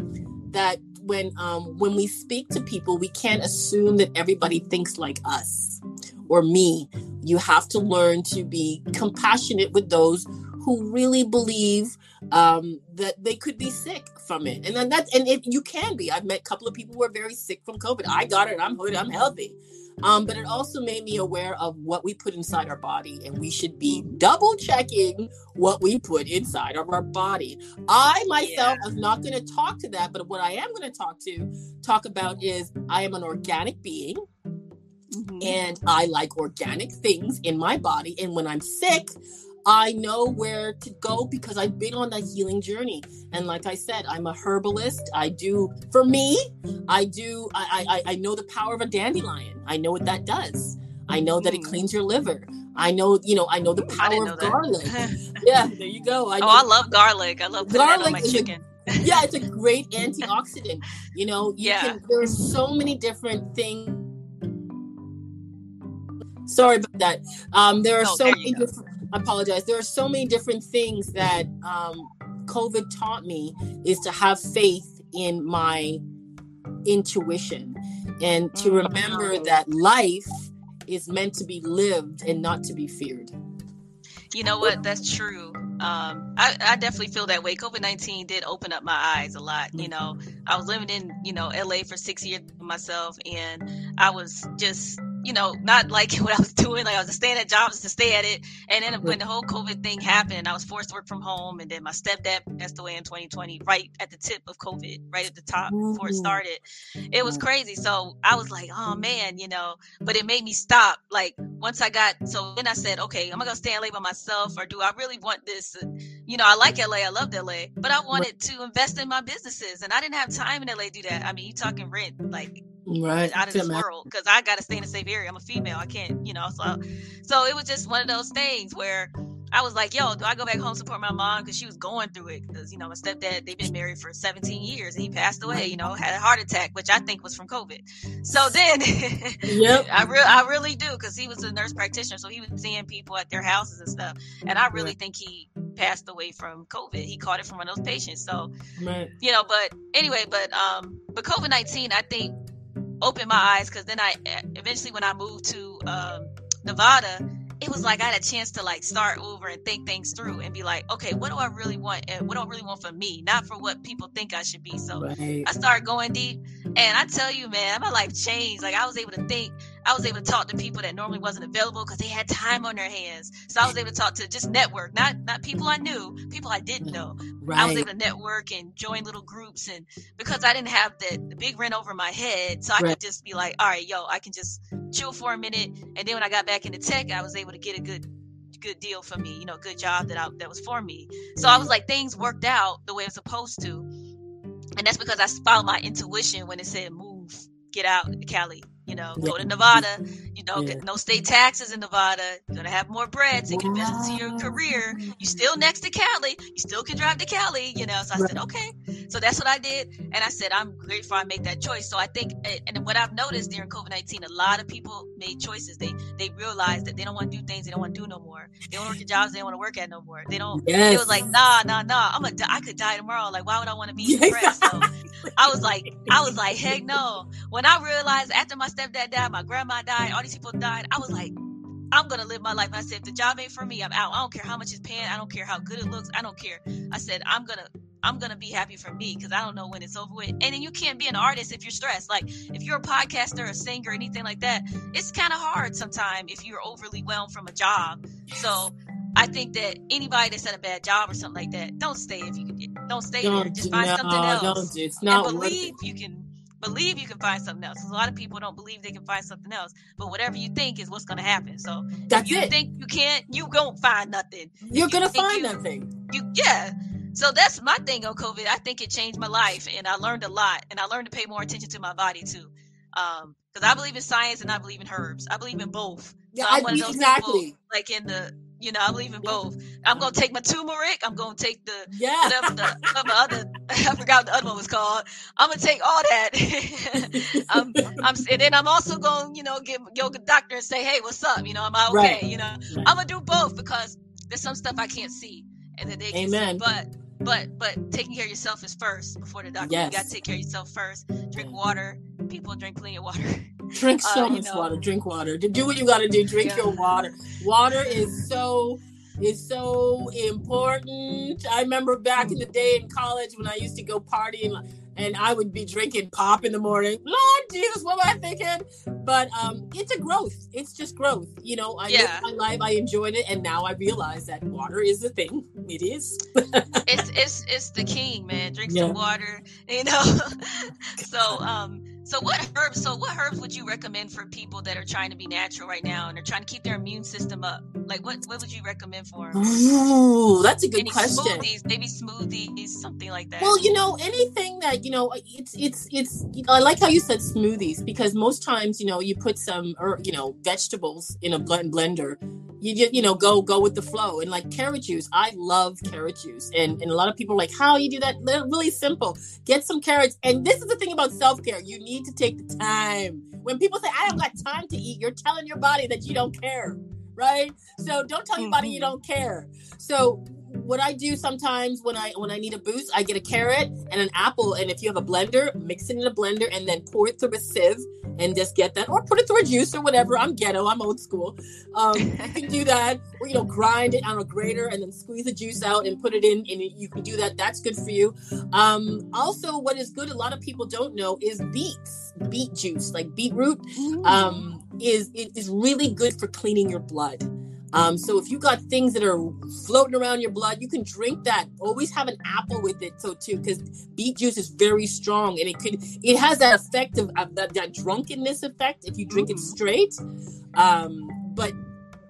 that when um when we speak to people, we can't assume that everybody thinks like us or me. You have to learn to be compassionate with those who really believe um, that they could be sick from it, and then that's and it, you can be. I've met a couple of people who are very sick from COVID. I got it. I'm good. I'm healthy. Um, but it also made me aware of what we put inside our body, and we should be double checking what we put inside of our body. I myself is not going to talk to that, but what I am going to talk to talk about is I am an organic being and I like organic things in my body. And when I'm sick, I know where to go because I've been on that healing journey. And like I said, I'm a herbalist. I do, for me, I do, I, I, I know the power of a dandelion. I know what that does. I know that it Mm. cleans your liver. I know, you know, I know the power of garlic. yeah, there you go. I oh, I love garlic. I love putting that on Garlic my is a- chicken. yeah, it's a great antioxidant. You know, you Yeah. can there are so many different things. Sorry about that. Um, there are Oh, so many different I apologize. There are so many different things that um COVID taught me is to have faith in my intuition and to Mm. remember that life is meant to be lived and not to be feared. You know what? That's true. Um, I, I definitely feel that way. COVID 19 did open up my eyes a lot. You know, I was living in, you know, LA for six years myself, and I was just, you know, not liking what I was doing. Like I was just staying at jobs to stay at it. And then when the whole COVID thing happened, I was forced to work from home. And then my stepdad passed away in 2020, right at the tip of COVID, right at the top before it started. It was crazy. So I was like, oh man, you know, but it made me stop. Like once I got, so then I said, okay, am I gonna stay in LA by myself, or do I really want this? You know, I like LA, I loved LA, but I wanted to invest in my businesses, and I didn't have time in LA to do that. I mean, you talking rent, like Right. out of this world because I got to stay in a safe area. I'm a female. I can't, you know. So, so it was just one of those things where I was like, "Yo, do I go back home support my mom because she was going through it? Because you know, my stepdad they've been married for 17 years and he passed away. You know, had a heart attack, which I think was from COVID. So then, Yep. I re- I really do because he was a nurse practitioner, so he was seeing people at their houses and stuff. And I really think he passed away from COVID. He caught it from one of those patients. So Right. you know but anyway but um but covid-19 i think opened my eyes because then i eventually when i moved to um nevada it was like i had a chance to like start over and think things through and be like okay what do i really want and what do i really want for me not for what people think i should be so Right. I started going deep, and I tell you, man, my life changed. Like I was able to think, I was able to talk to people that normally wasn't available because they had time on their hands. So I was able to talk to just network, not not people I knew, people I didn't know. I was able to network and join little groups, and because I didn't have the, the big rent over my head, so I Right. could just be like, all right, yo, I can just chill for a minute, and then when I got back into tech, I was able to get a good good deal for me, you know, good job that I that was for me. So I was like, things worked out the way it's supposed to and that's because I followed my intuition when it said move, get out of Cali, you know, go to Nevada, you know, Yeah. get no state taxes in Nevada, you're gonna have more bread, so you can invest into your career. You still next to Cali, you still can drive to Cali, you know. So I said, okay. So that's what I did, and I said I'm grateful I made that choice. So I think, and what I've noticed during COVID nineteen, a lot of people made choices. They they realized that they don't want to do things they don't want to do no more. They don't work the jobs they don't want to work at no more. They don't. Yes. It was like, nah, nah, nah. I'm a, I could die tomorrow. Like, why would I want to be depressed? So I was like, I was like, heck no. When I realized after my stepdad died, my grandma died, all these people died, I was like, I'm gonna live my life. I said, if the job ain't for me, I'm out. I don't care how much it's paying. I don't care how good it looks. I don't care. I said, I'm gonna. I'm gonna be happy for me because I don't know when it's over with. And then you can't be an artist if you're stressed. Like if you're a podcaster, a singer, anything like that, it's kind of hard sometimes if you're overly whelmed from a job. So I think that anybody that's at a bad job or something like that, don't stay if you can. Don't stay. Don't Just do- find no, something else don't do- it's not and believe you can believe you can find something else. 'Cause A lot of people don't believe they can find something else, but whatever you think is what's going to happen. So That's if you it. think you can't, you won't find nothing. You're you gonna find you- that thing. You yeah. So that's my thing on COVID. I think it changed my life, and I learned a lot, and I learned to pay more attention to my body too. Um, because I believe in science and I believe in herbs. I believe in both. Yeah, I'm I- one of those exactly. people, like in the, you know, I believe in both. I'm gonna take my turmeric. I'm gonna take the Yeah. whatever the whatever other I forgot what the other one was called. I'm gonna take all that. um, I'm and then I'm also gonna you know give yoga doctor and say, hey, what's up? You know, am I okay? Right. You know, Right. I'm gonna do both because there's some stuff I can't see and that they can Amen. see. But but but taking care of yourself is first before the doctor. Yes. You gotta take care of yourself first. Drink water. People drink plenty of water. Drink so Uh, much know. water. Drink water. Do- Do what you got to do. Drink Yeah. your water. Water is so is so important. I remember back in the day in college when I used to go partying and I would be drinking pop in the morning. Lord Jesus, what am I thinking? But um, it's a growth. It's just growth. You know, I Yeah. lived my life, I enjoyed it, and now I realize that water is the thing. It is. it's the king, man. Drink Yeah. some water, you know. so um so what herbs so what herbs would you recommend for people that are trying to be natural right now and they're trying to keep their immune system up? Like what what would you recommend for them? Ooh, that's a good Any question. smoothies, maybe smoothies, something like that. Well, you know, anything that you know, it's it's it's. I like how you said smoothies because most times, you know, you put some, or you know, vegetables in a blend blender. You just, you know, go go with the flow. And like carrot juice, I love carrot juice, and and a lot of people are like, how you do that? They're really simple. Get some carrots, and this is the thing about self care. You need to take the time. When people say, I don't got time to eat, you're telling your body that you don't care, right? So don't tell your body you Mhm. don't care. So what I do sometimes when I when I need a boost, I get a carrot and an apple, and if you have a blender, mix it in a blender and then pour it through a sieve and just get that, or put it through a juice or whatever. I'm ghetto, I'm old school. Um, you can do that, or you know, grind it on a grater and then squeeze the juice out and put it in, and you can do that. That's good for you. Um, also, what is good, a lot of people don't know, is beets, beet juice, like beetroot um, is it is really good for cleaning your blood. Um, so if you got things that are floating around your blood, you can drink that. Always have an apple with it, so too, because beet juice is very strong and it could it has that effect of, of that, that drunkenness effect if you drink it Mhm. straight. Um, but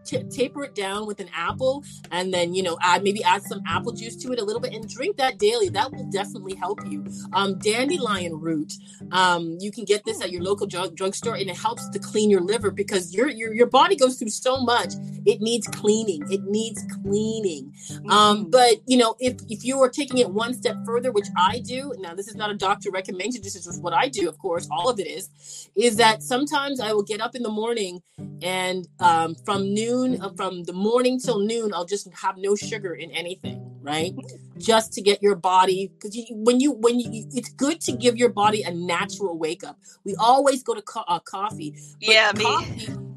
t- taper it down with an apple and then you know add maybe add some apple juice to it a little bit and drink that daily. That will definitely help you. Um, dandelion root um, you can get this at your local drug drugstore and it helps to clean your liver because your, your your body goes through so much. It needs cleaning. It needs cleaning. Um, but you know if if you are taking it one step further which i do now this is not a doctor recommendation this is just what i do of course all of it is is that sometimes i will get up in the morning and um, from noon uh, from the morning till noon i'll just have no sugar in anything right? Just to get your body because you, when you when you it's good to give your body a natural wake up. We always go to co- uh, coffee but yeah, me.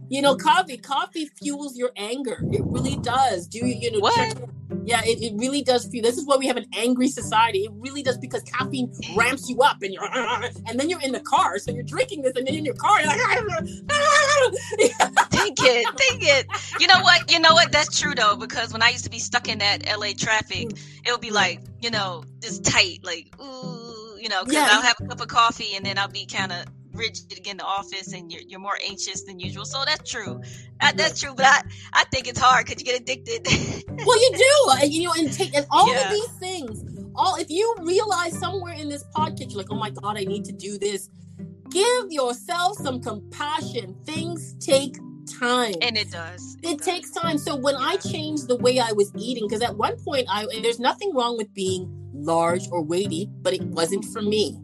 you know coffee coffee fuels your anger. It really does. Do you you know What? check- yeah it, it really does feel. this is why we have an angry society it really does because caffeine ramps you up and you're and then you're in the car so you're drinking this and then in your car you're like ah, ah. Think it, think it. You know what? You know what? That's true though, because when I used to be stuck in that LA traffic, mm. it would be like, you know, just tight, like, ooh, you know, because Yeah. I'll have a cup of coffee and then I'll be kind of rigid again in the office and you're, you're more anxious than usual. So that's true. That, that's true. But I, I think it's hard because you get addicted. well you do and you know and take and all Yeah. of these things all if you realize somewhere in this podcast you're like oh my god i need to do this give yourself some compassion things take time and it does. it does. takes time so when i changed the way i was eating because at one point i and there's nothing wrong with being large or weighty but it wasn't for me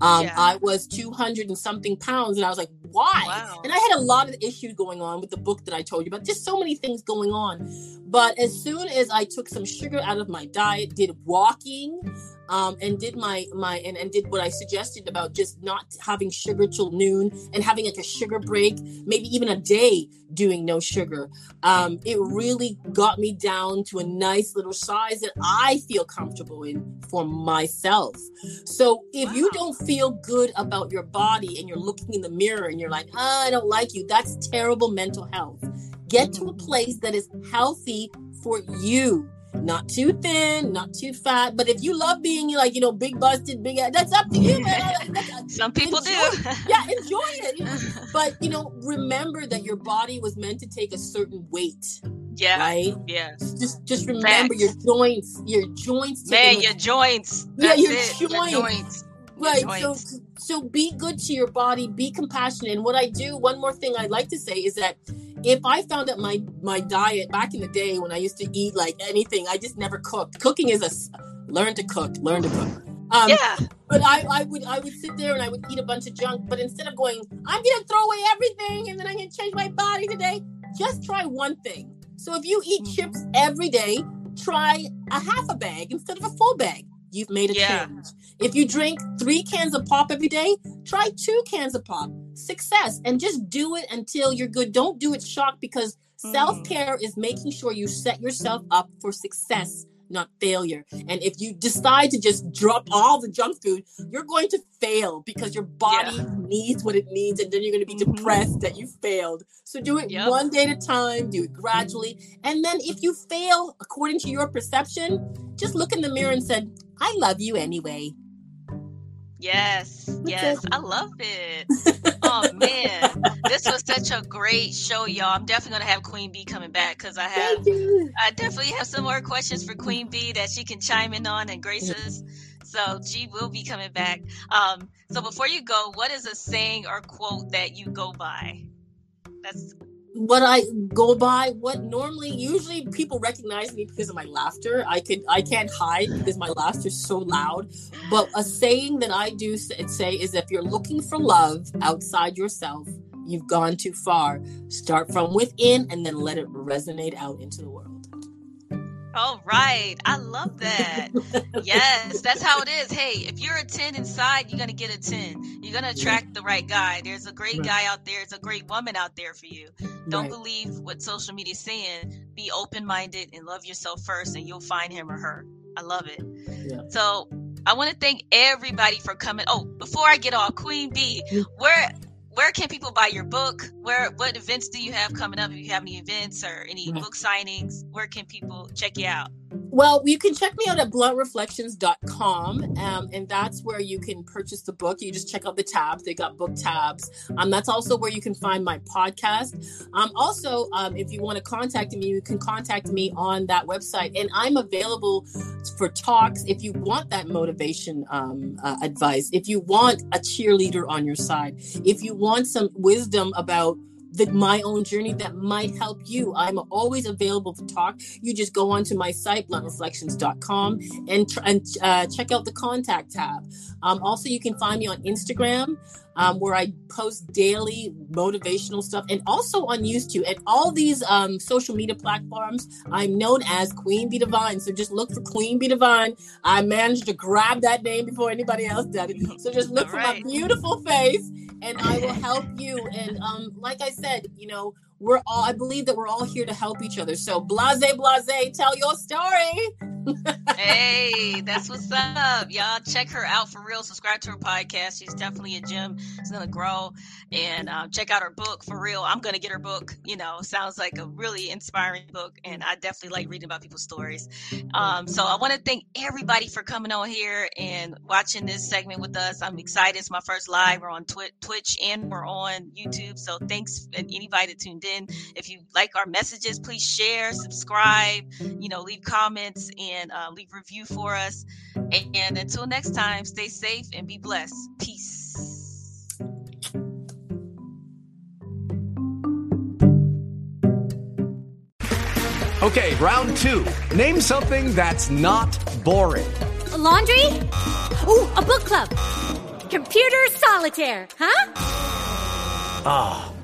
um, Yeah. I was 200 and something pounds, and I was like, why? Wow. And I had a lot of issues going on with the book that I told you about, just so many things going on. But as soon as I took some sugar out of my diet, did walking, um, and did my my and, and did what I suggested about just not having sugar till noon and having like a sugar break, maybe even a day doing no sugar. Um, it really got me down to a nice little size that I feel comfortable in for myself. So if you don't feel good about your body and you're looking in the mirror and you're like, ah, I don't like you, that's terrible mental health. Get to a place that is healthy for you. not too thin, not too fat. But if you love being like, you know, big busted, big ass, that's up to you, man. Some people enjoy, do. yeah, enjoy it. But you know, remember that your body was meant to take a certain weight. Yeah. Right? Yeah. Just just remember Facts. your joints, your joints. Man, your joints. Yeah, your it. Your joints. joints. right Your joints. so be good to your body be compassionate and what i do one more thing i'd like to say is that if i found out my my diet back in the day when i used to eat like anything i just never cooked cooking is a learn to cook learn to cook um, Yeah. but I, I would I would sit there and I would eat a bunch of junk. But instead of going, I'm gonna throw away everything and then I'm gonna change my body today, just try one thing. So if you eat chips every day, try a half a bag instead of a full bag. You've made a Yeah. change. If you drink three cans of pop every day, try two cans of pop. Success. And just do it until you're good. Don't do it shocked because mm. self care is making sure you set yourself up for success, not failure. And if you decide to just drop all the junk food, you're going to fail because your body needs what it needs. And then you're going to be Mhm. depressed that you failed. So do it Yep. one day at a time, do it gradually. And then if you fail according to your perception, just look in the mirror and said, I love you anyway. Yes, yes, it. I love it. oh man, this was such a great show, y'all. I'm definitely gonna have Queen Bee coming back because I have, I definitely have some more questions for Queen Bee that she can chime in on and graces. So she will be coming back. Um, so before you go, what is a saying or quote that you go by? That's what I go by, what normally, usually people recognize me because of my laughter. I could, I can't hide because my laughter is so loud. But a saying that I do say is, if you're looking for love outside yourself, you've gone too far. Start from within and then let it resonate out into the world. All right. I love that. yes, that's how it is. Hey, if you're a 10 inside, you're going to get a 10. You're going to attract the right guy. There's a great Right. guy out there. There's a great woman out there for you. Don't Right. believe what social media is saying. Be open minded and love yourself first, and you'll find him or her. I love it. Yeah. So I want to thank everybody for coming. Oh, before I get off, Queen Bee, Mm. where where can people buy your book? Where what events do you have coming up? If you have any events or any mm-hmm. book signings, where can people check you out? Well, you can check me out at bluntreflections.com, um, and that's where you can purchase the book. You just check out the tabs; they got book tabs. Um, that's also where you can find my podcast. Um, also, um, if you want to contact me, you can contact me on that website, and I'm available for talks if you want that motivation um, uh, advice. If you want a cheerleader on your side, if you want some wisdom about the, my own journey that might help you. I'm always available to talk. You just go onto my site, bluntreflections.com, and, tr- and uh, check out the contact tab. Um, also, you can find me on Instagram, um, where I post daily motivational stuff, and also on YouTube. And all these um, social media platforms, I'm known as QueenB.Divine. So just look for QueenB.Divine. I managed to grab that name before anybody else did it. So just look All for right. my beautiful face and I will help you. And um, like I said, you know, we're all I believe that we're all here to help each other. So blase, blase, tell your story. hey, that's what's up. Y'all check her out for real. Subscribe to her podcast. She's definitely a gem. It's gonna grow. And um, check out her book for real. I'm gonna get her book. You know, sounds like a really inspiring book, and I definitely like reading about people's stories. Um, so I want to thank everybody for coming on here and watching this segment with us. I'm excited. It's my first live. We're on Twi- Twitch and we're on YouTube. So thanks and anybody that tuned in. If you like our messages, please share, subscribe you know, leave comments and uh, leave review for us. And, and until next time, stay safe and be blessed. Peace. Okay, round two. Name something that's not boring. A laundry? Ooh, a book club. Computer solitaire, huh? Ah,